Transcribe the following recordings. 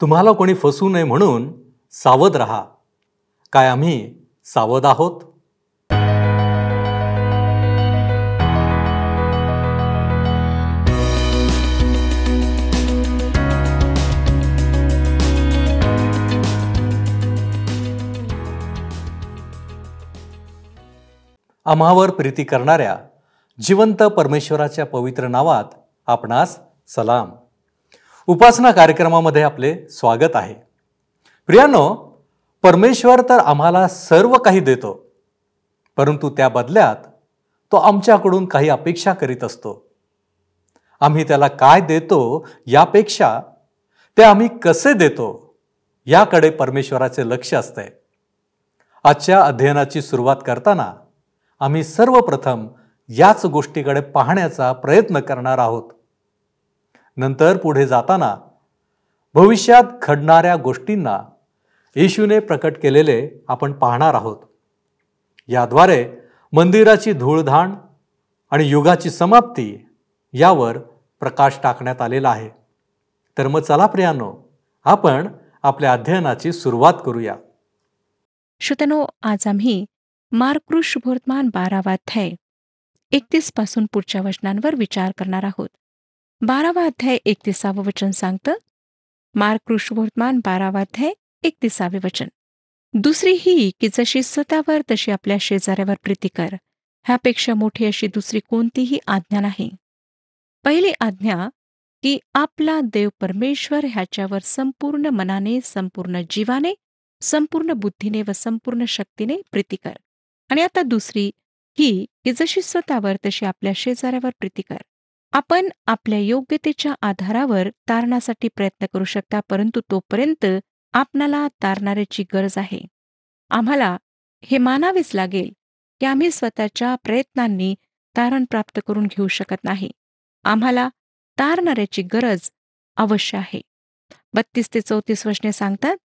तुम्हाला कोणी फसू नये म्हणून सावध रहा. काय आम्ही सावध आहोत? आम्हावर प्रीती करणाऱ्या जिवंत परमेश्वराच्या पवित्र नावात आपणास सलाम. उपासना कार्यक्रमामध्ये आपले स्वागत आहे. प्रियानो परमेश्वर तर आम्हाला सर्व काही देतो परंतु त्या बदल्यात तो आमच्याकडून काही अपेक्षा करीत असतो. आम्ही त्याला काय देतो यापेक्षा ते आम्ही कसे देतो याकडे परमेश्वराचे लक्ष असते. आजच्या अध्ययनाची सुरुवात करताना आम्ही सर्वप्रथम याच गोष्टीकडे पाहण्याचा प्रयत्न करणार आहोत. नंतर पुढे जाताना भविष्यात घडणाऱ्या गोष्टींना येशूने प्रकट केलेले आपण पाहणार आहोत. याद्वारे मंदिराची धूळधाण आणि युगाची समाप्ती यावर प्रकाश टाकण्यात आलेला आहे. तर मग चला प्रियानो आपण आपल्या अध्ययनाची सुरुवात करूया. श्रोतनो आज आम्ही मार्कृष शुभवर्तमान बारावा अध्याय एकतीसपासून पुढच्या वचनांवर विचार करणार आहोत. बारावा अध्याय एकतीसावं वचन सांगतं मार्क शुभवर्तमान बारावा अध्याय एकतीसावे वचन. दुसरी ही की जशी स्वतःवर तशी आपल्या शेजाऱ्यावर प्रीती कर. ह्यापेक्षा मोठी अशी दुसरी कोणतीही आज्ञा नाही. पहिली आज्ञा की आपला देव परमेश्वर ह्याच्यावर संपूर्ण मनाने संपूर्ण जीवाने संपूर्ण बुद्धीने व संपूर्ण शक्तीने प्रीती कर. आणि आता दुसरी ही की जशी स्वतःवर तशी आपल्या शेजाऱ्यावर प्रीती कर. आपण आपल्या योग्यतेच्या आधारावर तारणासाठी प्रयत्न करू शकता परंतु तोपर्यंत आपणाला तारणाऱ्याची गरज आहे. आम्हाला हे मानावेच लागेल की आम्ही स्वतःच्या प्रयत्नांनी तारण प्राप्त करून घेऊ शकत नाही. आम्हाला तारणाऱ्याची गरज अवश्य आहे. बत्तीस ते चौतीस वचने सांगतात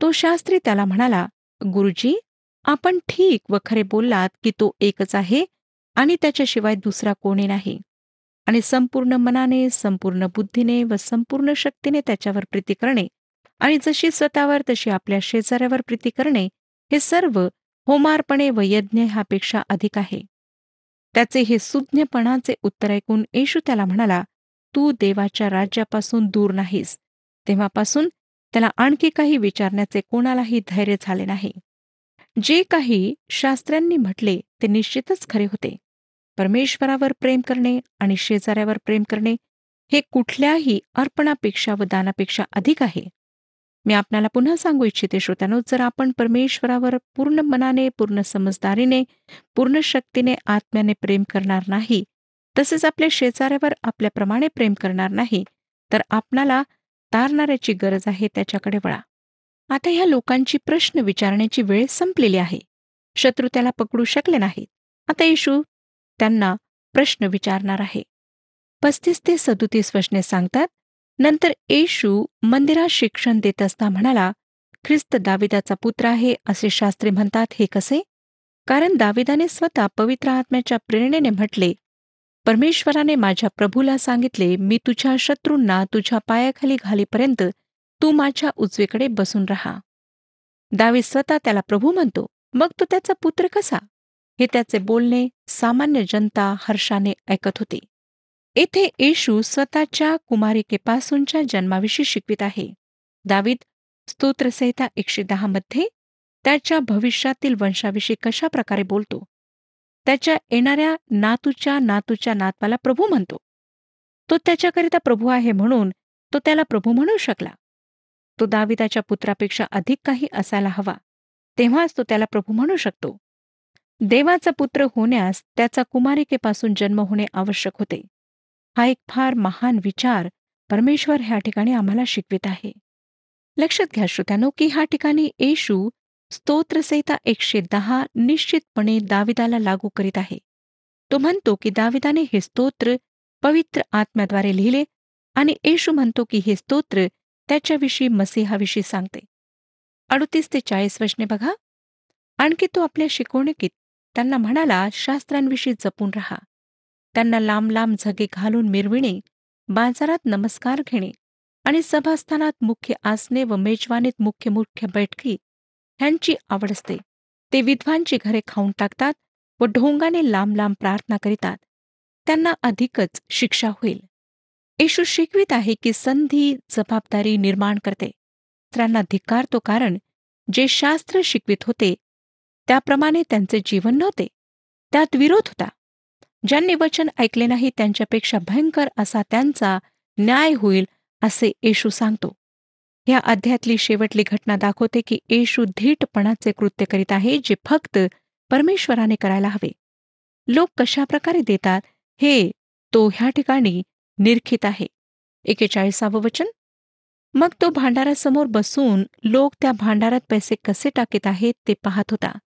तो शास्त्री त्याला म्हणाला गुरुजी आपण ठीक व खरे बोललात की तो एकच आहे आणि त्याच्याशिवाय दुसरा कोणी नाही. आणि संपूर्ण मनाने संपूर्ण बुद्धीने व संपूर्ण शक्तीने त्याच्यावर प्रीती करणे. आणि जशी स्वतःवर तशी आपल्या शेजाऱ्यावर प्रीती करणे हे सर्व होमारपणे व यज्ञ ह्यापेक्षा अधिक आहे. त्याचे हे सुज्ञपणाचे उत्तर ऐकून येशू त्याला म्हणाला तू देवाच्या राज्यापासून दूर नाहीस. तेव्हापासून त्याला आणखी काही विचारण्याचे कोणालाही धैर्य झाले नाही. जे काही शास्त्र्यांनी म्हटले ते निश्चितच खरे होते. परमेश्वरावर प्रेम करणे आणि शेजाऱ्यावर प्रेम करणे हे कुठल्याही अर्पणापेक्षा व दानापेक्षा अधिक आहे. मी आपणाला पुन्हा सांगू इच्छिते श्रोत्यानो जर आपण परमेश्वरावर पूर्ण मनाने पूर्ण समजदारीने पूर्ण शक्तीने आत्म्याने प्रेम करणार नाही तसेच आपल्या शेजाऱ्यावर आपल्याप्रमाणे प्रेम करणार नाही तर आपणाला तारणाऱ्याची गरज आहे त्याच्याकडे वळा. आता ह्या लोकांची प्रश्न विचारण्याची वेळ संपलेली आहे. शत्रू त्याला पकडू शकले नाहीत. आता येशू त्यांना प्रश्न विचारणार आहे. पस्तीस ते सदुतीस वचने सांगतात नंतर येशू मंदिरात शिक्षण देत असता म्हणाला ख्रिस्त दाविदाचा पुत्र आहे असे शास्त्री म्हणतात हे कसे? कारण दाविदाने स्वतः पवित्र आत्म्याच्या प्रेरणेने म्हटले परमेश्वराने माझ्या प्रभूला सांगितले मी तुझ्या शत्रूंना तुझ्या पायाखाली घालीपर्यंत तू माझ्या उजवीकडे बसून राहा. दावी स्वतः त्याला प्रभू म्हणतो मग तो त्याचा पुत्र कसा? हे त्याचे बोलणे सामान्य जनता हर्षाने ऐकत होती. येथे येशू स्वतःच्या कुमारिकेपासूनच्या जन्माविषयी शिकवित आहे. दावीद स्तोत्रसंहिता एकशे दहा मध्ये त्याच्या भविष्यातील वंशाविषयी कशा प्रकारे बोलतो? त्याच्या येणाऱ्या नातूच्या नातूच्या नातवाला प्रभू म्हणतो. तो त्याच्याकरिता प्रभू आहे म्हणून तो त्याला प्रभू म्हणू शकला. तो दाविदाच्या पुत्रापेक्षा अधिक काही असायला हवा. तेव्हाच तो त्याला प्रभू म्हणू शकतो. देवाचा पुत्र होण्यास त्याचा कुमारिकेपासून जन्म होणे आवश्यक होते. हा एक फार महान विचार परमेश्वर ह्या ठिकाणी आम्हाला शिकवित आहे. लक्षात घ्या श्रोत्यानो की ह्या ठिकाणी येशू स्तोत्रसहिता एकशे दहा निश्चितपणे दाविदाला लागू करीत आहे. तो म्हणतो की दाविदाने हे स्तोत्र पवित्र आत्म्याद्वारे लिहिले आणि येशू म्हणतो की हे स्तोत्र त्याच्याविषयी मसीहाविषयी सांगते. अडतीस ते चाळीस वचने बघा. आणखी तो आपल्या शिकवणुकीत त्यांना म्हणाला शास्त्रांविषयी जपून राहा. त्यांना लांब लांब झगे घालून मिरविणे बाजारात नमस्कार घेणे आणि सभास्थानात मुख्य आसने व मेजवानीत मुख्य मुख्य बैठकी ह्यांची आवड असते. ते विद्वांची घरे खाऊन टाकतात व ढोंगाने लांब लांब प्रार्थना करीतात. त्यांना अधिकच शिक्षा होईल. येशू शिकवित आहे की संधी जबाबदारी निर्माण करते. स्त्रियांना धिक्कारतो कारण जे शास्त्र शिकवित होते त्याप्रमाणे त्यांचे जीवन नव्हते. त्यात विरोध होता. ज्यांनी वचन ऐकले नाही त्यांच्यापेक्षा भयंकर असा त्यांचा न्याय होईल असे येशू सांगतो. या अध्यातली शेवटली घटना दाखवते की येशू धीटपणाचे कृत्य करीत आहे जे फक्त परमेश्वराने करायला हवे. लोक कशा प्रकारे देतात हे तो ह्या ठिकाणी निरखित आहे. एकेचाळीसावं वचन. मग तो भांडारासमोर बसून लोक त्या भांडारात पैसे कसे टाकीत आहेत ते पाहत होता.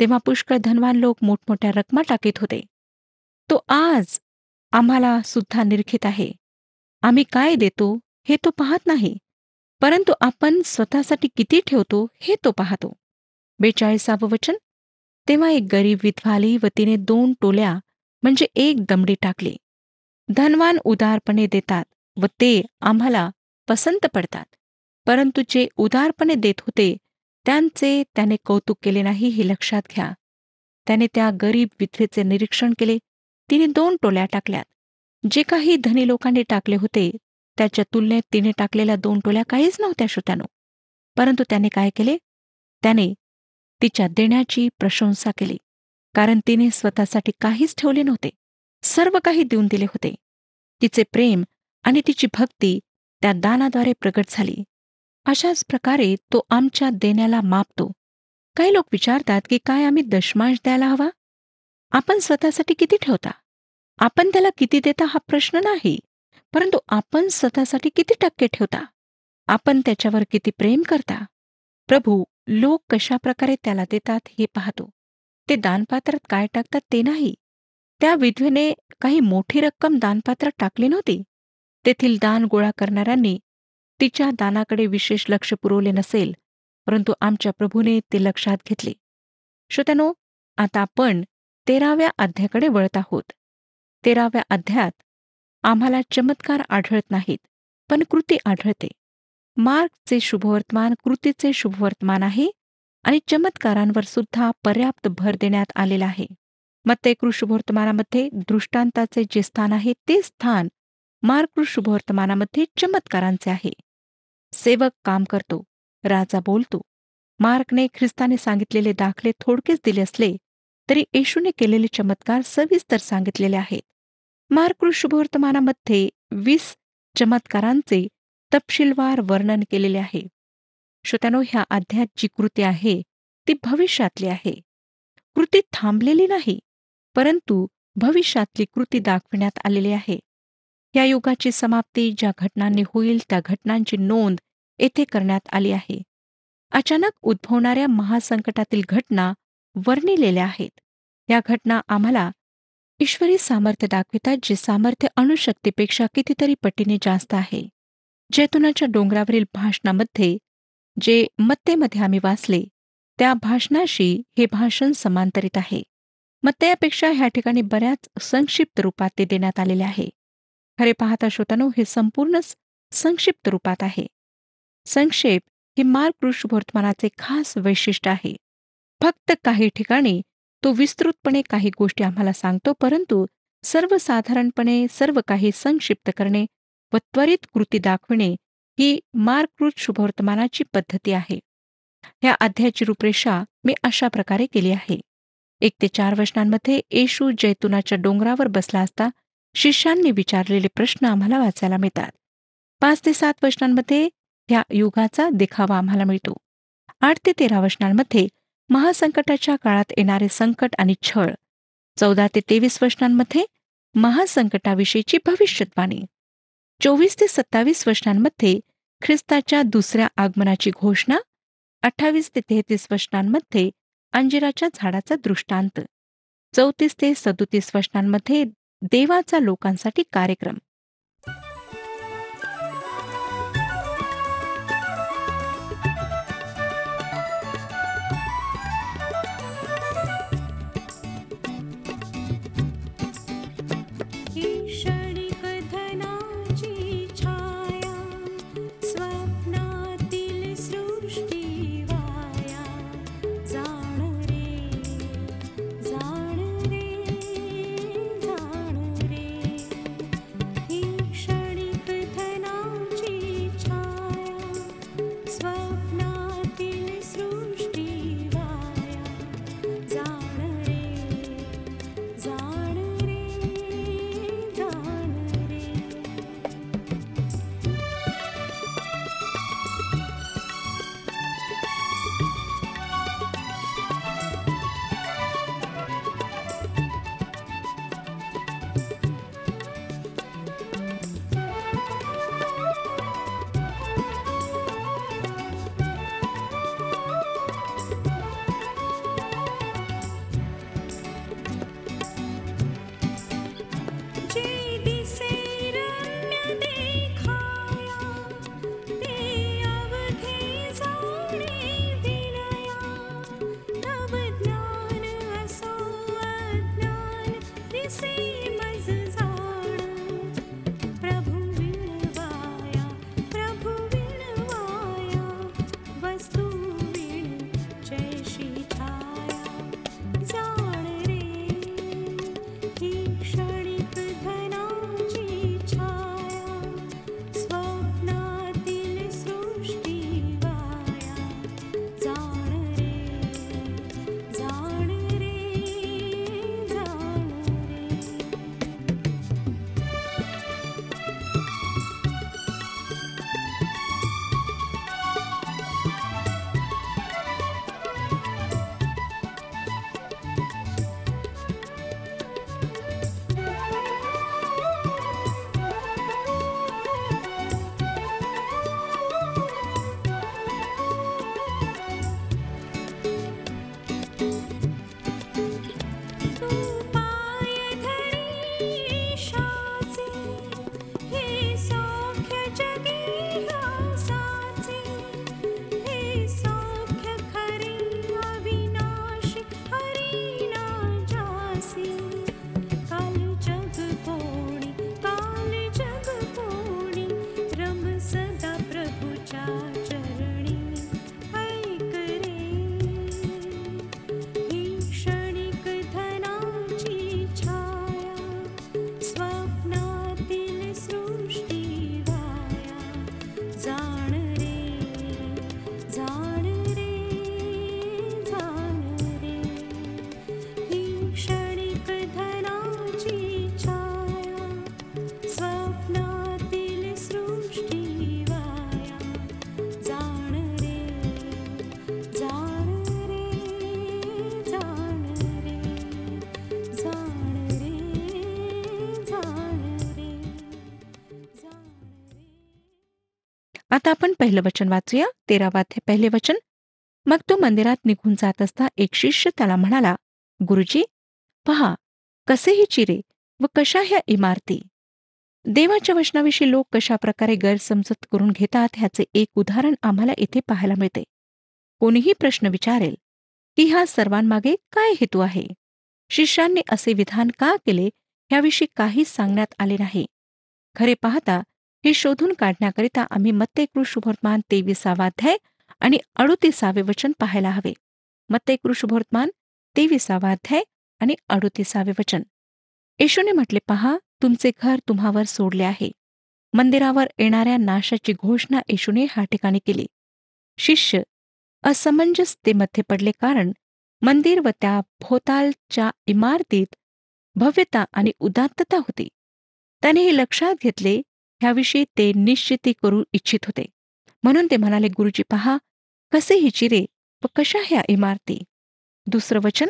तेव्हा पुष्कळ धनवान लोक मोठमोठ्या रकमा टाकीत होते. तो आज आम्हाला सुद्धा निरखित आहे. आम्ही काय देतो हे तो पाहत नाही परंतु आपण स्वतःसाठी किती ठेवतो हे तो पाहतो. बेचाळीसावं वचन? तेव्हा एक गरीब विधवा आली व तिने दोन टोल्या म्हणजे एक दमडी टाकली. धनवान उदारपणे देतात व ते आम्हाला पसंत पडतात. परंतु जे उदारपणे देत होते त्यांचे त्याने कौतुक केले नाही हे लक्षात घ्या. त्याने त्या गरीब विधवेचे निरीक्षण केले. तिने दोन टोल्या टाकल्यात. जे काही धनी लोकांनी टाकले होते त्याच्या तुलनेत तिने टाकलेल्या दोन टोल्या काहीच नव्हत्या श्रोत्यानो. परंतु त्याने काय केले? त्याने तिच्या देण्याची प्रशंसा केली. कारण तिने स्वतःसाठी काहीच ठेवले नव्हते. सर्व काही देऊन दिले होते. तिचे प्रेम आणि तिची भक्ती त्या दानाद्वारे प्रगट झाली. अशाच प्रकारे तो आमच्या देण्याला मापतो. काही लोक विचारतात की काय आम्ही दशमांश द्यायला हवा? आपण स्वतःसाठी किती ठेवता? आपण त्याला किती देता हा प्रश्न नाही परंतु आपण स्वतःसाठी किती टक्के ठेवता? आपण त्याच्यावर किती प्रेम करता? प्रभू लोक कशा प्रकारे त्याला देतात हे पाहतो. ते दानपात्रात काय टाकतात ते नाही. त्या विधवेने काही मोठी रक्कम दानपात्रात टाकली नव्हती. तेथील दान गोळा करणाऱ्यांनी तिच्या दानाकडे विशेष लक्ष पुरवले नसेल परंतु आमच्या प्रभूने ते लक्षात घेतले. श्रोत्यानो आता आपण तेराव्या अध्याकडे वळत आहोत. तेराव्या अध्यात आम्हाला चमत्कार आढळत नाहीत पण कृती आढळते. मार्कचे शुभवर्तमान कृतीचे शुभवर्तमान आहे आणि चमत्कारांवर सुद्धा पर्याप्त भर देण्यात आलेला आहे. मत्ते शुभवर्तमानामध्ये दृष्टांताचे जे स्थान आहे ते स्थान मार्क शुभवर्तमानामध्ये चमत्कारांचे आहे. सेवक काम करतो. राजा बोलतो मार्कने ख्रिस्ताने सांगितलेले दाखले थोडकेच दिले असले तरी येशूने केलेले चमत्कार सविस्तर सांगितलेले आहेत. मार्क शुभवर्तमानामध्ये वीस चमत्कारांचे तपशीलवार वर्णन केलेले आहे. श्रोत्यानो ह्या अध्यात जी कृती आहे ती भविष्यातली आहे. कृती थांबलेली नाही परंतु भविष्यातली कृती दाखविण्यात आलेली आहे. या युगाची समाप्ती ज्या घटनांनी होईल त्या घटनांची नोंद येथे करण्यात आली आहे. अचानक उद्भवणाऱ्या महासंकटातील घटना वर्णिलेल्या आहेत. या घटना आम्हाला ईश्वरी सामर्थ्य दाखवितात जे सामर्थ्य अणुशक्तीपेक्षा कितीतरी पटीने जास्त आहे. जैतुनाच्या डोंगरावरील भाषणामध्ये जे मत्तेमध्ये आम्ही वाचले त्या भाषणाशी हे भाषण समांतरित आहे. मत्तयापेक्षा ह्या ठिकाणी बऱ्याच संक्षिप्त रूपात ते देण्यात आलेले आहे. खरे पाहता श्रोतानो हे संपूर्णच संक्षिप्त रूपात आहे. संक्षेप हे मार्ग वर्तमानाचे खास वैशिष्ट्य आहे. फक्त काही ठिकाणी तो विस्तृतपणे काही गोष्टी आम्हाला सांगतो परंतु सर्वसाधारणपणे सर्व काही संक्षिप्त करणे व त्वरित कृती दाखविणे ही मार्कृत शुभवर्तमानाची पद्धती आहे. या अध्यायाची रूपरेषा मी अशा प्रकारे केली आहे. एक ते चार वचनांमध्ये येशू जैतुनाच्या डोंगरावर बसला असता शिष्यांनी विचारलेले प्रश्न आम्हाला वाचायला मिळतात. पाच ते सात वचनांमध्ये या युगाचा देखावा आम्हाला मिळतो. आठ ते तेरा वचनांमध्ये महासंकटाच्या काळात येणारे संकट आणि छळ. चौदा ते तेवीस वचनांमध्ये महासंकटाविषयीची भविष्यवाणी. चोवीस ते सत्तावीस वचनांमध्ये ख्रिस्ताच्या दुसऱ्या आगमनाची घोषणा. अठ्ठावीस ते तेहतीस वचनांमध्ये अंजिराच्या झाडाचा दृष्टांत. चौतीस ते सदोतीस वचनांमध्ये देवाचा लोकांसाठी कार्यक्रम. आता आपण पहिलं वचन वाचूया. तेरावात हे पहिले वचन. मग तो मंदिरात निघून जात असता एक शिष्य त्याला म्हणाला गुरुजी पहा कसेही चिरे व कशा ह्या इमारती? देवाच्या वचनाविषयी लोक कशा प्रकारे गैरसमजत करून घेतात ह्याचे एक उदाहरण आम्हाला इथे पाहायला मिळते. कोणीही प्रश्न विचारेल की ह्या सर्वांमागे काय हेतू आहे? शिष्यांनी असे विधान का केले? ह्याविषयी काहीच सांगण्यात आले नाही. खरे पाहता हे शोधून काढण्याकरिता आम्ही मत्तेकृ शुभवर्तमान तेविसावाध्याय आणि अडुतीसावे वचन पाहायला हवे. मत्तेकृ शुभवर्तमान तेविसावाध्याय आणि अडुतीसावे वचन. येशूने म्हटले पहा तुमचे घर तुम्हावर सोडले आहे. मंदिरावर येणाऱ्या नाशाची घोषणा येशूने ह्या ठिकाणी केली. शिष्य असमंजसतेमध्ये पडले कारण मंदिर व त्या भोतालच्या इमारतीत भव्यता आणि उदात्तता होती. त्याने हे लक्षात घेतले ह्याविषयी ते निश्चिती करू इच्छित होते. म्हणून ते म्हणाले गुरुजी पहा कसे ही चिरे व कशा ह्या इमारती? दुसरं वचन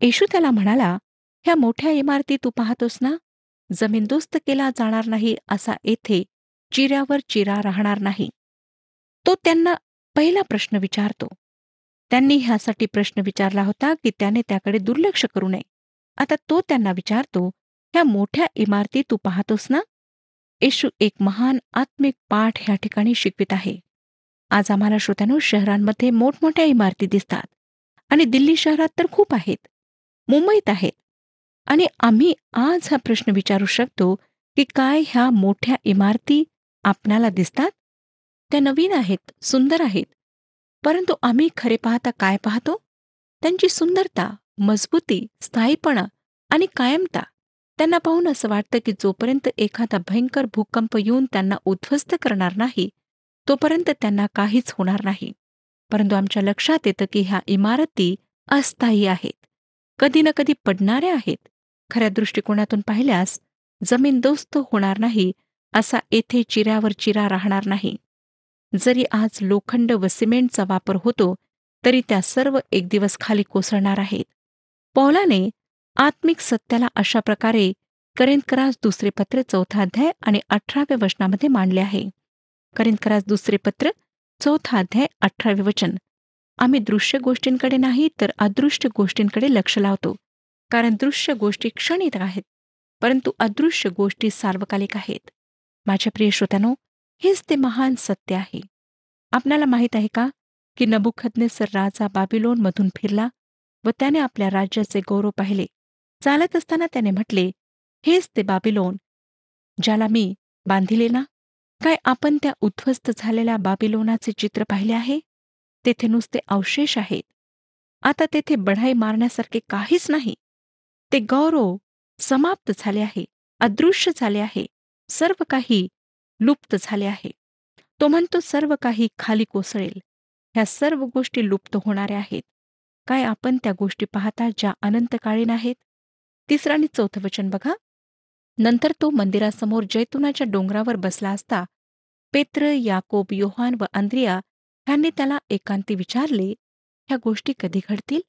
येशू त्याला म्हणाला ह्या मोठ्या इमारती तू पाहतोस ना? जमीनदोस्त केला जाणार नाही असा येथे चिऱ्यावर चिरा राहणार नाही. तो त्यांना पहिला प्रश्न विचारतो. त्यांनी ह्यासाठी प्रश्न विचारला होता की त्याने त्याकडे दुर्लक्ष करू नये. आता तो त्यांना विचारतो ह्या मोठ्या इमारती तू पाहतोस ना? येशू एक महान आत्मिक पाठ ह्या ठिकाणी शिकवित आहे. आज आम्हाला श्रोत्यानो शहरांमध्ये मोठमोठ्या इमारती दिसतात आणि दिल्ली शहरात तर खूप आहेत मुंबईत आहेत. आणि आम्ही आज हा प्रश्न विचारू शकतो की काय ह्या मोठ्या इमारती आपणाला दिसतात? त्या नवीन आहेत सुंदर आहेत. परंतु आम्ही खरे पाहता काय पाहतो? त्यांची सुंदरता मजबूती स्थायीपणा आणि कायमता त्यांना पाहून असं वाटतं की जोपर्यंत एखादा भयंकर भूकंप येऊन त्यांना उद्ध्वस्त करणार नाही तोपर्यंत त्यांना काहीच होणार नाही. परंतु आमच्या लक्षात येतं की ह्या इमारती अस्थायी आहेत. कधी ना कधी पडणाऱ्या आहेत. खऱ्या दृष्टिकोनातून पाहिल्यास जमीनदोस्त होणार नाही असा येथे चिऱ्यावर चिरा राहणार नाही. जरी आज लोखंड व सिमेंटचा वापर होतो तरी त्या सर्व एक दिवस खाली कोसळणार आहेत. पौलाने आत्मिक सत्याला अशा प्रकारे करिंदकरास दुसरे पत्र चौथा अध्याय आणि अठराव्या वचनामध्ये मांडले आहे. करिंदकरास दुसरे पत्र चौथा अध्याय अठरावे वचन. आम्ही दृश्य गोष्टींकडे नाही तर अदृश्य गोष्टींकडे लक्ष लावतो. कारण दृश्य गोष्टी क्षणित आहेत परंतु अदृश्य गोष्टी सार्वकालिक आहेत. माझ्या प्रिय श्रोत्यानो हेच ते महान सत्य आहे. आपणाला माहीत आहे का की नबुखदनेसर राजा बाबिलोनमधून फिरला व त्याने आपल्या राज्याचे गौरव पाहिले. चालत असताना त्याने म्हटले हेच ते बाबिलोन ज्याला मी बांधिले ना काय आपण त्या उद्ध्वस्त झालेल्या बाबिलोनाचे चित्र पाहिले आहे? तेथे नुसते अवशेष आहेत. आता तेथे बढाई मारण्यासारखे काहीच नाही. ते गौरव समाप्त झाले आहे अदृश्य झाले आहे सर्व काही लुप्त झाले आहे. तो म्हणतो सर्व काही खाली कोसळेल. ह्या सर्व गोष्टी लुप्त होणाऱ्या आहेत. काय आपण त्या गोष्टी पाहता ज्या अनंतकालीन आहेत? तिसरं आणि चौथं वचन बघा. नंतर तो मंदिरासमोर जैतुनाच्या डोंगरावर बसला असता पेत्र याकोब योहान व अंद्रिया ह्यांनी त्याला एकांती विचारले ह्या गोष्टी कधी घडतील?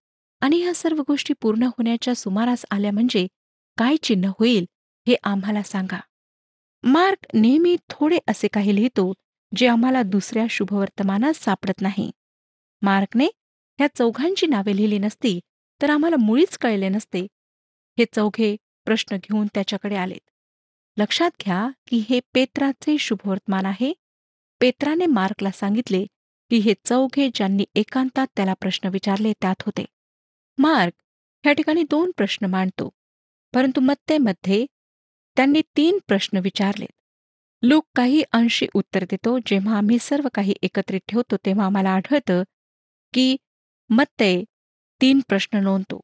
आणि ह्या सर्व गोष्टी पूर्ण होण्याच्या सुमारास आल्या म्हणजे काय चिन्ह होईल हे आम्हाला सांगा. मार्क नेहमी थोडे असे काही लिहितो जे आम्हाला दुसऱ्या शुभवर्तमानात सापडत नाही. मार्कने ह्या चौघांची नावे लिहिली नसती तर आम्हाला मुळीच कळले नसते. हे चौघे प्रश्न घेऊन त्याच्याकडे आलेत. लक्षात घ्या की हे पेत्राचे शुभवर्तमान आहे. पेत्राने मार्कला सांगितले की हे चौघे ज्यांनी एकांतात त्याला प्रश्न विचारले त्यात होते. मार्क ह्या ठिकाणी दोन प्रश्न मांडतो. परंतु मत्तेमध्ये त्यांनी तीन प्रश्न विचारलेत. लूक काही अंशी उत्तर देतो. जेव्हा आम्ही सर्व काही एकत्रित ठेवतो तेव्हा आम्हाला आढळतं की मत्ते तीन प्रश्न नोंदतो.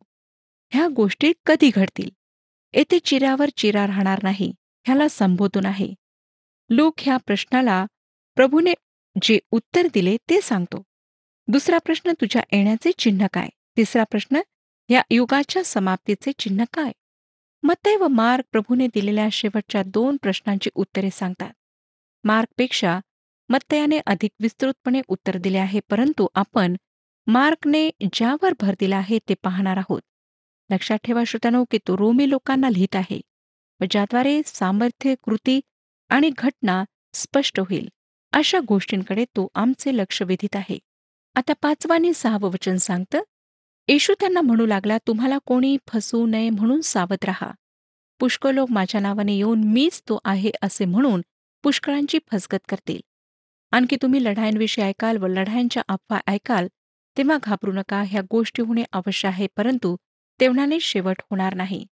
ह्या गोष्टी कधी घडतील? येथे चिऱ्यावर चिरा राहणार नाही ह्याला संबोधून आहे. लोक ह्या प्रश्नाला प्रभूने जे उत्तर दिले ते सांगतो. दुसरा प्रश्न तुझ्या येण्याचे चिन्ह काय? तिसरा प्रश्न या युगाच्या समाप्तीचे चिन्ह काय? मत्तय व मार्क प्रभूने दिलेल्या शेवटच्या दोन प्रश्नांची उत्तरे सांगतात. मार्कपेक्षा मत्तयाने अधिक विस्तृतपणे उत्तर दिले आहे परंतु आपण मार्कने ज्यावर भर दिला आहे ते पाहणार आहोत. लक्षात ठेवा श्रोत्यानो की तो रोमी लोकांना लिहित आहे. व ज्याद्वारे सामर्थ्य कृती आणि घटना स्पष्ट होईल अशा गोष्टींकडे तो आमचे लक्ष वेधित आहे. आता पाचवानी सहावं वचन सांगतं येशू त्यांना म्हणू लागला तुम्हाला कोणी फसू नये म्हणून सावध राहा. पुष्कळ लोक माझ्या नावाने येऊन मीच तो आहे असे म्हणून पुष्कळांची फसगत करतील. आणखी तुम्ही लढायांविषयी ऐकाल व लढायांच्या अफवा ऐकाल तेव्हा घाबरू नका ह्या गोष्टी होणे अवश्य आहे परंतु तेवढ्याने शेवट होणार नाही.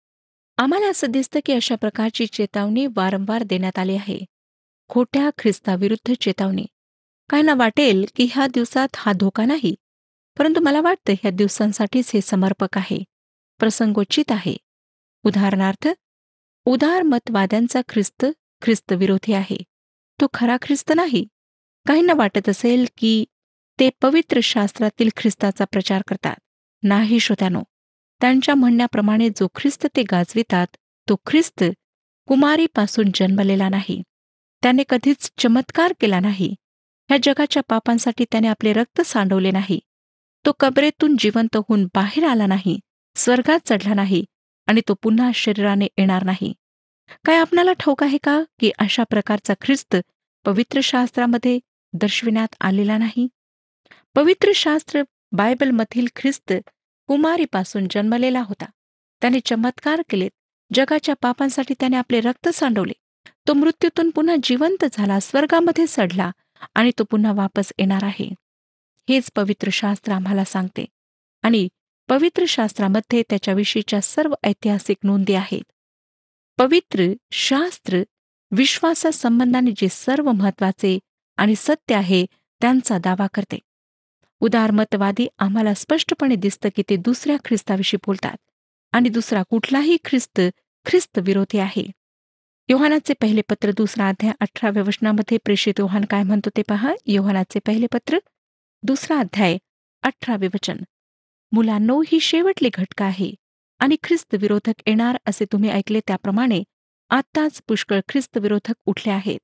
आम्हाला असं दिसतं की अशा प्रकारची चेतावणी वारंवार देण्यात आली आहे. खोट्या ख्रिस्ताविरुद्ध चेतावणी. काहींना वाटेल की ह्या दिवसात हा धोका नाही परंतु मला वाटतं ह्या दिवसांसाठीच हे समर्पक आहे. प्रसंगोचित आहे. उदाहरणार्थ उदारमतवाद्यांचा ख्रिस्त ख्रिस्त ख्रिस्तविरोधी आहे. तो खरा ख्रिस्त नाही. काहींना वाटत असेल की ते पवित्र शास्त्रातील ख्रिस्ताचा प्रचार करतात. नाही श्रोत्यानो त्यांच्या म्हणण्याप्रमाणे जो ख्रिस्त ते गाजवितात तो ख्रिस्त कुमारीपासून जन्मलेला नाही. त्याने कधीच चमत्कार केला नाही. ह्या जगाच्या पापांसाठी त्याने आपले रक्त सांडवले नाही. तो कबरेतून जिवंत होऊन बाहेर आला नाही स्वर्गात चढला नाही आणि तो पुन्हा शरीराने येणार नाही. काय आपणाला ठाऊक आहे का की अशा प्रकारचा ख्रिस्त पवित्र शास्त्रामध्ये दर्शविण्यात आलेला नाही? पवित्र शास्त्र बायबलमधील ख्रिस्त कुमारीपासून जन्मलेला होता. त्याने चमत्कार केलेत. जगाच्या पापांसाठी त्याने आपले रक्त सांडवले. तो मृत्यूतून पुन्हा जिवंत झाला स्वर्गामध्ये चढला आणि तो पुन्हा वापस येणार आहे. हेच पवित्र शास्त्र आम्हाला सांगते. आणि पवित्र शास्त्रामध्ये त्याच्याविषयीच्या सर्व ऐतिहासिक नोंदी आहेत. पवित्र शास्त्र विश्वासासंबंधाने जे सर्व महत्त्वाचे आणि सत्य आहे त्यांचा दावा करते. उदारमतवादी आम्हाला स्पष्टपणे दिसतं की ते दुसऱ्या ख्रिस्ताविषयी बोलतात आणि दुसरा कुठलाही ख्रिस्त ख्रिस्त विरोधी आहे. योहानाचे पहिले पत्र दुसरा अध्याय अठराव्या वचनामध्ये प्रेषित योहान काय म्हणतो ते पहा. योहानाचे पहिले पत्र दुसरा अध्याय अठरावे वचन. मुलांनो ही शेवटली घटका आहे आणि ख्रिस्त विरोधक येणार असे तुम्ही ऐकले त्याप्रमाणे आत्ताच पुष्कळ ख्रिस्त विरोधक उठले आहेत.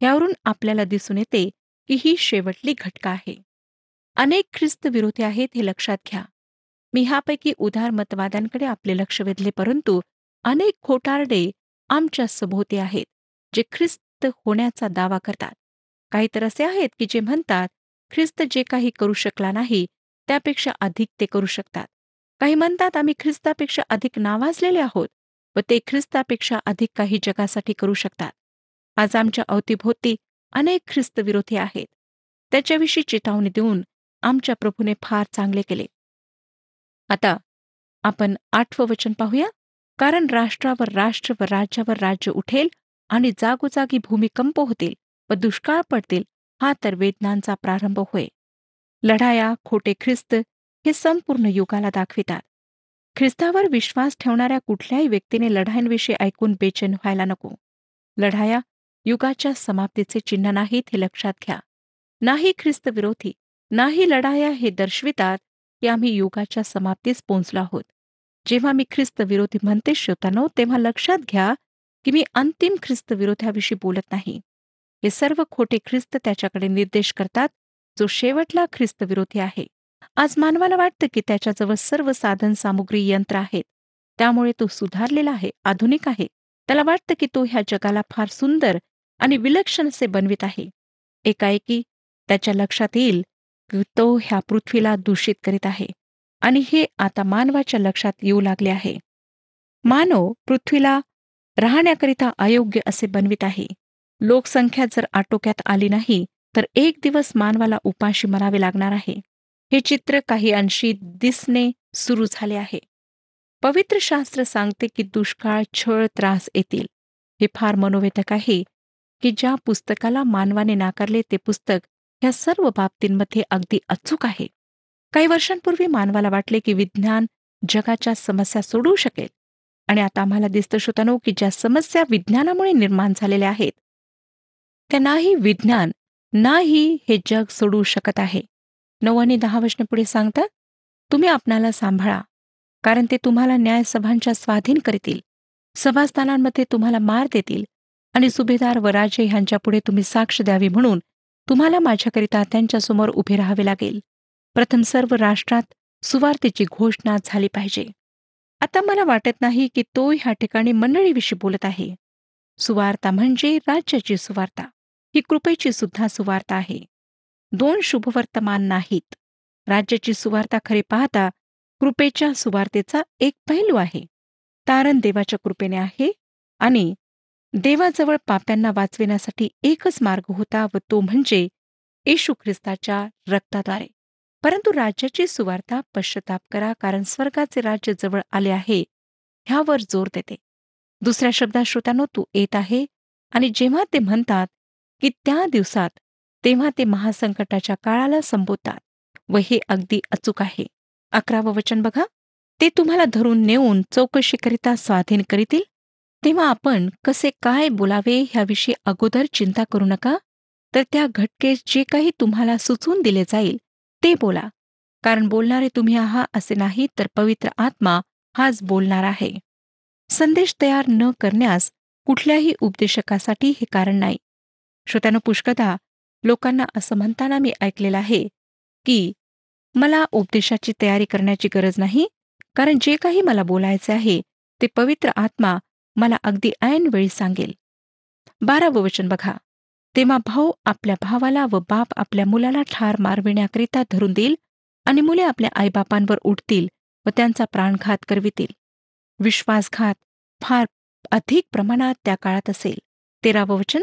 यावरून आपल्याला दिसून येते की ही शेवटली घटका आहे. अनेक ख्रिस्त विरोधी आहेत हे लक्षात घ्या. मी ह्यापैकी उदार मतवाद्यांकडे आपले लक्ष वेधले परंतु अनेक खोटारडे आमच्या सभोवती आहेत जे ख्रिस्त होण्याचा दावा करतात. काही तर असे आहेत की जे म्हणतात ख्रिस्त जे काही करू शकला नाही त्यापेक्षा अधिक ते करू शकतात. काही म्हणतात आम्ही ख्रिस्तापेक्षा अधिक नावाजलेले आहोत व ते ख्रिस्तापेक्षा अधिक काही जगासाठी करू शकतात. आज आमच्या अवतीभोवती अनेक ख्रिस्त विरोधी आहेत. त्याच्याविषयी चेतावणी देऊन आमच्या प्रभूने फार चांगले केले. आता आपण आठवं वचन पाहूया. कारण राष्ट्रावर राष्ट्र व राज्यावर राज्य उठेल आणि जागोजागी भूमिकंप होतील व दुष्काळ पडतील हा तर वेदनांचा प्रारंभ होय. लढाया खोटे ख्रिस्त हे संपूर्ण युगाला दाखवितात. ख्रिस्तावर विश्वास ठेवणाऱ्या कुठल्याही व्यक्तीने लढायांविषयी ऐकून बेचैन व्हायला नको. लढाया युगाच्या समाप्तीचे चिन्ह नाहीत हे लक्षात घ्या. नाही ख्रिस्त विरोधी नाही लढाया हे दर्शवितात की आम्ही युगाच्या समाप्तीस पोहोचलो आहोत. जेव्हा मी ख्रिस्त विरोधी म्हणते श्रोतानो तेव्हा लक्षात घ्या की मी अंतिम ख्रिस्त विरोधाविषयी बोलत नाही. हे सर्व खोटे ख्रिस्त त्याच्याकडे निर्देश करतात जो शेवटला ख्रिस्त विरोधी आहे. आज मानवाला वाटतं की त्याच्याजवळ सर्व साधन सामुग्री यंत्र आहेत. त्यामुळे तो सुधारलेला आहे आधुनिक आहे. त्याला वाटतं की तो ह्या जगाला फार सुंदर आणि विलक्षण असे बनवित आहे. एकाएकी त्याच्या लक्षात येईल तो ह्या पृथ्वीला दूषित करीत आहे. आणि हे आता मानवाच्या लक्षात येऊ लागले आहे. मानव पृथ्वीला राहण्याकरिता अयोग्य असे बनवित आहे. लोकसंख्या जर आटोक्यात आली नाही तर एक दिवस मानवाला उपाशी मरावे लागणार आहे. हे चित्र काही अंशी दिसणे सुरू झाले आहे. पवित्र शास्त्र सांगते की दुष्काळ छळ त्रास येतील. हे फार मनोवेधक आहे की ज्या पुस्तकाला मानवाने नाकारले ते पुस्तक ह्या सर्व बाबतींमध्ये अगदी अचूक आहे. काही वर्षांपूर्वी मानवाला वाटले की विज्ञान जगाच्या समस्या सोडवू शकेल. आणि आता आम्हाला दिसतं श्रोतानो की ज्या समस्या विज्ञानामुळे निर्माण झालेल्या आहेत त्या नाही विज्ञान नाही हे जग सोडवू शकत आहे. नऊ आणि दहा वचन पुढे सांगतात तुम्ही आपणाला सांभाळा कारण ते तुम्हाला न्यायसभांच्या स्वाधीन करतील. सभास्थानांमध्ये तुम्हाला मार देतील आणि सुभेदार व राजे ह्यांच्यापुढे तुम्ही साक्ष द्यावी म्हणून तुम्हाला माझ्याकरिता त्यांच्यासमोर उभे राहावे लागेल. प्रथम सर्व राष्ट्रात सुवार्तेची घोषणा झाली पाहिजे. आता मला वाटत नाही की तो ह्या ठिकाणी मंडळीविषयी बोलत आहे. सुवार्ता म्हणजे राज्याची सुवार्ता. ही कृपेची सुद्धा सुवार्ता आहे. दोन शुभवर्तमान नाहीत. राज्याची सुवार्ता खरे पाहता कृपेच्या सुवार्तेचा एक पैलू आहे. तारण देवाच्या कृपेने आहे आणि देवाजवळ पाप्यांना वाचविण्यासाठी एकच मार्ग होता व तो म्हणजे येशू ख्रिस्ताच्या रक्ताद्वारे. परंतु राज्याची सुवार्ता पश्चाताप करा कारण स्वर्गाचे राज्य जवळ आले आहे ह्यावर जोर देते. दुसऱ्या शब्दात श्रोत्यानो तू येत आहे आणि जेव्हा ते म्हणतात की त्या दिवसात तेव्हा ते महासंकटाच्या काळाला संबोधतात व हे अगदी अचूक आहे. अकरावं वचन बघा. ते तुम्हाला धरून नेऊन चौकशीकरिता स्वाधीन करीतील तेव्हा आपण कसे काय बोलावे ह्याविषयी अगोदर चिंता करू नका? तर त्या घटकेस जे काही तुम्हाला सुचवून दिले जाईल ते बोला. कारण बोलणारे तुम्ही आहात असे नाही तर पवित्र आत्मा हाच बोलणार आहे. संदेश तयार न करण्यास कुठल्याही उपदेशकासाठी हे कारण नाही. श्रोत्यानं पुष्कदा लोकांना असं म्हणताना मी ऐकलेलं आहे की मला उपदेशाची तयारी करण्याची गरज नाही कारण जे काही मला बोलायचे आहे ते पवित्र आत्मा मला अगदी ऐन वेळी सांगेल. बारावं वचन बघा. तेव्हा भाऊ आपल्या भावाला व बाप आपल्या मुलाला ठार मारविण्याकरिता धरून देईल आणि मुले आपल्या आईबापांवर उठतील व त्यांचा प्राणघात करवितील. विश्वासघात फार अधिक प्रमाणात त्या काळात असेल. तेरावं वचन.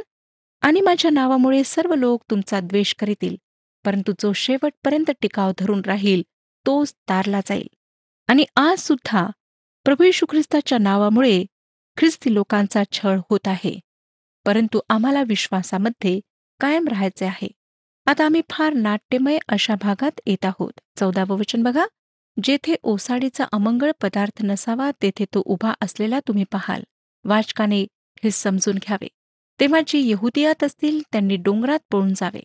आणि माझ्या नावामुळे सर्व लोक तुमचा द्वेष करीतील परंतु जो शेवटपर्यंत टिकाव धरून राहील तोच तारला जाईल. आणि आज सुद्धा प्रभू ख्रिस्ताच्या नावामुळे ख्रिस्ती लोकांचा छळ होत आहे. परंतु आम्हाला विश्वासामध्ये कायम राहायचे आहे. आता आम्ही फार नाट्यमय अशा भागात येत आहोत. चौदावं वचन बघा. जेथे ओसाडीचा अमंगळ पदार्थ नसावा तेथे तो उभा असलेला तुम्ही पाहाल. वाचकाने हे समजून घ्यावे. तेव्हा जे यहुदियात असतील त्यांनी डोंगरात पळून जावे.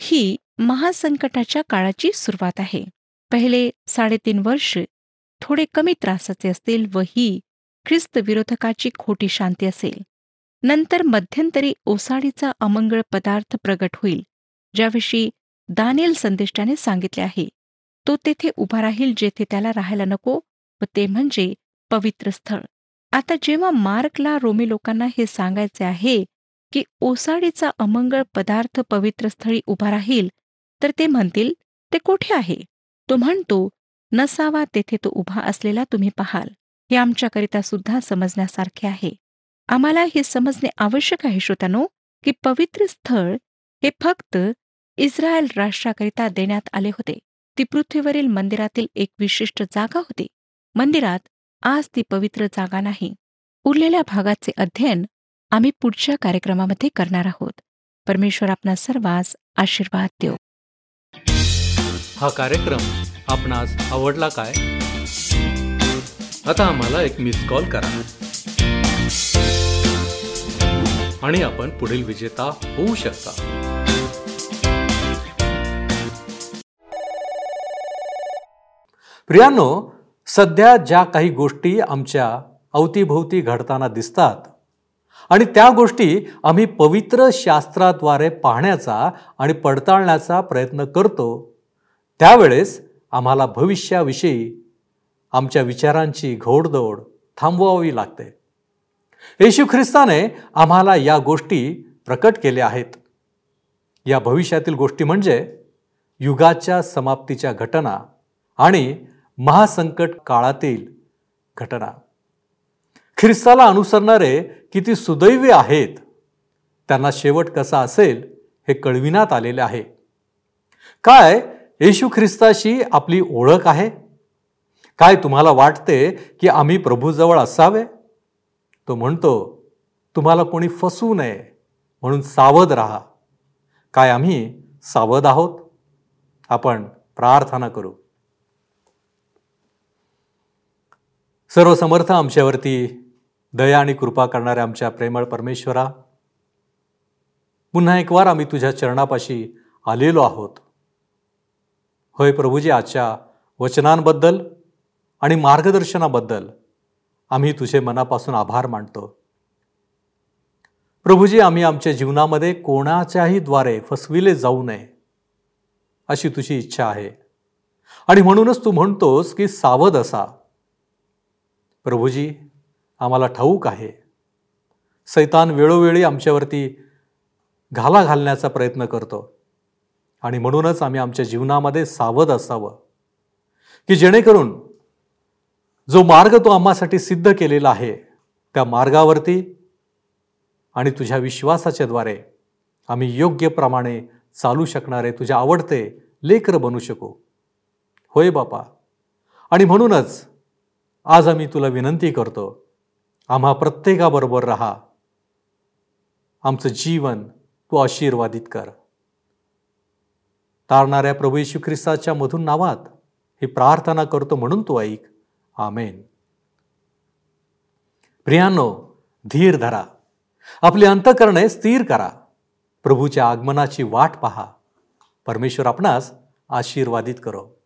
ही महासंकटाच्या काळाची सुरुवात आहे. पहिले साडेतीन वर्ष थोडे कमी त्रासाचे असतील व ही ख्रिस्त विरोधकाची खोटी शांती असेल. नंतर मध्यंतरी ओसाडीचा अमंगळ पदार्थ प्रगट होईल ज्याविषयी दानियल संदेष्टाने सांगितले आहे. तो तेथे उभा राहील जेथे त्याला राहायला नको व ते म्हणजे पवित्र स्थळ. आता जेव्हा मार्कला रोमी लोकांना हे सांगायचे आहे की ओसाडीचा अमंगळ पदार्थ पवित्र स्थळी उभा राहील तर ते म्हणतील ते कोठे आहे? तो म्हणतो नसावा तेथे तो उभा असलेला तुम्ही पाहाल. हे आमच्याकरिता सुद्धा समजण्यासारखे आहे. आम्हाला हे समजणे आवश्यक आहे श्रोतानो की पवित्र स्थळ हे फक्त इस्रायल राष्ट्राकरिता देण्यात आले होते. ती पृथ्वीवरील मंदिरातील एक विशिष्ट जागा होती. मंदिरात आज ती पवित्र जागा नाही. उरलेल्या भागाचे अध्ययन आम्ही पुढच्या कार्यक्रमामध्ये करणार आहोत. परमेश्वर आपणा सर्वांस आशीर्वाद देव. हा कार्यक्रम आपणास आवडला काय? आता आम्हाला एक मिस कॉल करा. आणि आपण पुढील विजेता होऊ शकता. प्रियानो सध्या ज्या काही गोष्टी आमच्या अवतीभोवती घडताना दिसतात आणि त्या गोष्टी आम्ही पवित्र शास्त्राद्वारे पाहण्याचा आणि पडताळण्याचा प्रयत्न करतो त्यावेळेस आम्हाला भविष्याविषयी आमच्या विचारांची घोडदौड थांबवावी लागते. येशू ख्रिस्ताने आम्हाला या गोष्टी प्रकट केल्या आहेत. या भविष्यातील गोष्टी म्हणजे युगाच्या समाप्तीच्या घटना आणि महासंकट काळातील घटना. ख्रिस्ताला अनुसरणारे किती सुदैवी आहेत त्यांना शेवट कसा असेल हे कळविण्यात आलेले आहे. काय येशू ख्रिस्ताशी आपली ओळख आहे? काय तुम्हाला वाटते की आम्ही प्रभूजवळ असावे? तो म्हणतो तुम्हाला कोणी फसवू नये म्हणून सावध राहा. काय आम्ही सावध आहोत? आपण प्रार्थना करू. सर्वसमर्थ आमच्यावरती दया आणि कृपा करणाऱ्या आमच्या प्रेमळ परमेश्वरा पुन्हा एक वार आम्ही तुझ्या चरणापाशी आलेलो आहोत. होय प्रभूजी आजच्या वचनांबद्दल आणि मार्गदर्शनाबद्दल आम्ही तुझे मनापासून आभार मानतो. प्रभूजी आम्ही आमच्या जीवनामध्ये कोणाच्याही द्वारे फसविले जाऊ नये अशी तुझी इच्छा आहे. आणि म्हणूनच तू म्हणतोस की सावध असा. प्रभूजी आम्हाला ठाऊक आहे. सैतान वेळोवेळी आमच्यावरती घाला घालण्याचा प्रयत्न करतो. आणि म्हणूनच आम्ही आमच्या जीवनामध्ये सावध असावं. की जेणेकरून जो मार्ग तो आम्हासाठी सिद्ध केलेला आहे त्या मार्गावरती आणि तुझ्या विश्वासाच्या द्वारे आम्ही योग्य प्रमाणे चालू शकणारे तुझ्या आवडते लेकर बनू शकू. होय बापा. आणि म्हणूनच आज आम्ही तुला विनंती करतो आम्हा प्रत्येकाबरोबर राहा. आमचं जीवन तू आशीर्वादित कर. तारणाऱ्या प्रभू येशू ख्रिस्ताच्या मधून नावात ही प्रार्थना करतो म्हणून तू ऐक. आमेन. प्रियांनो धीर धरा. आपली अंतकरणे स्थिर करा. प्रभूच्या आगमनाची वाट पहा. परमेश्वर आपणास आशीर्वादित करो.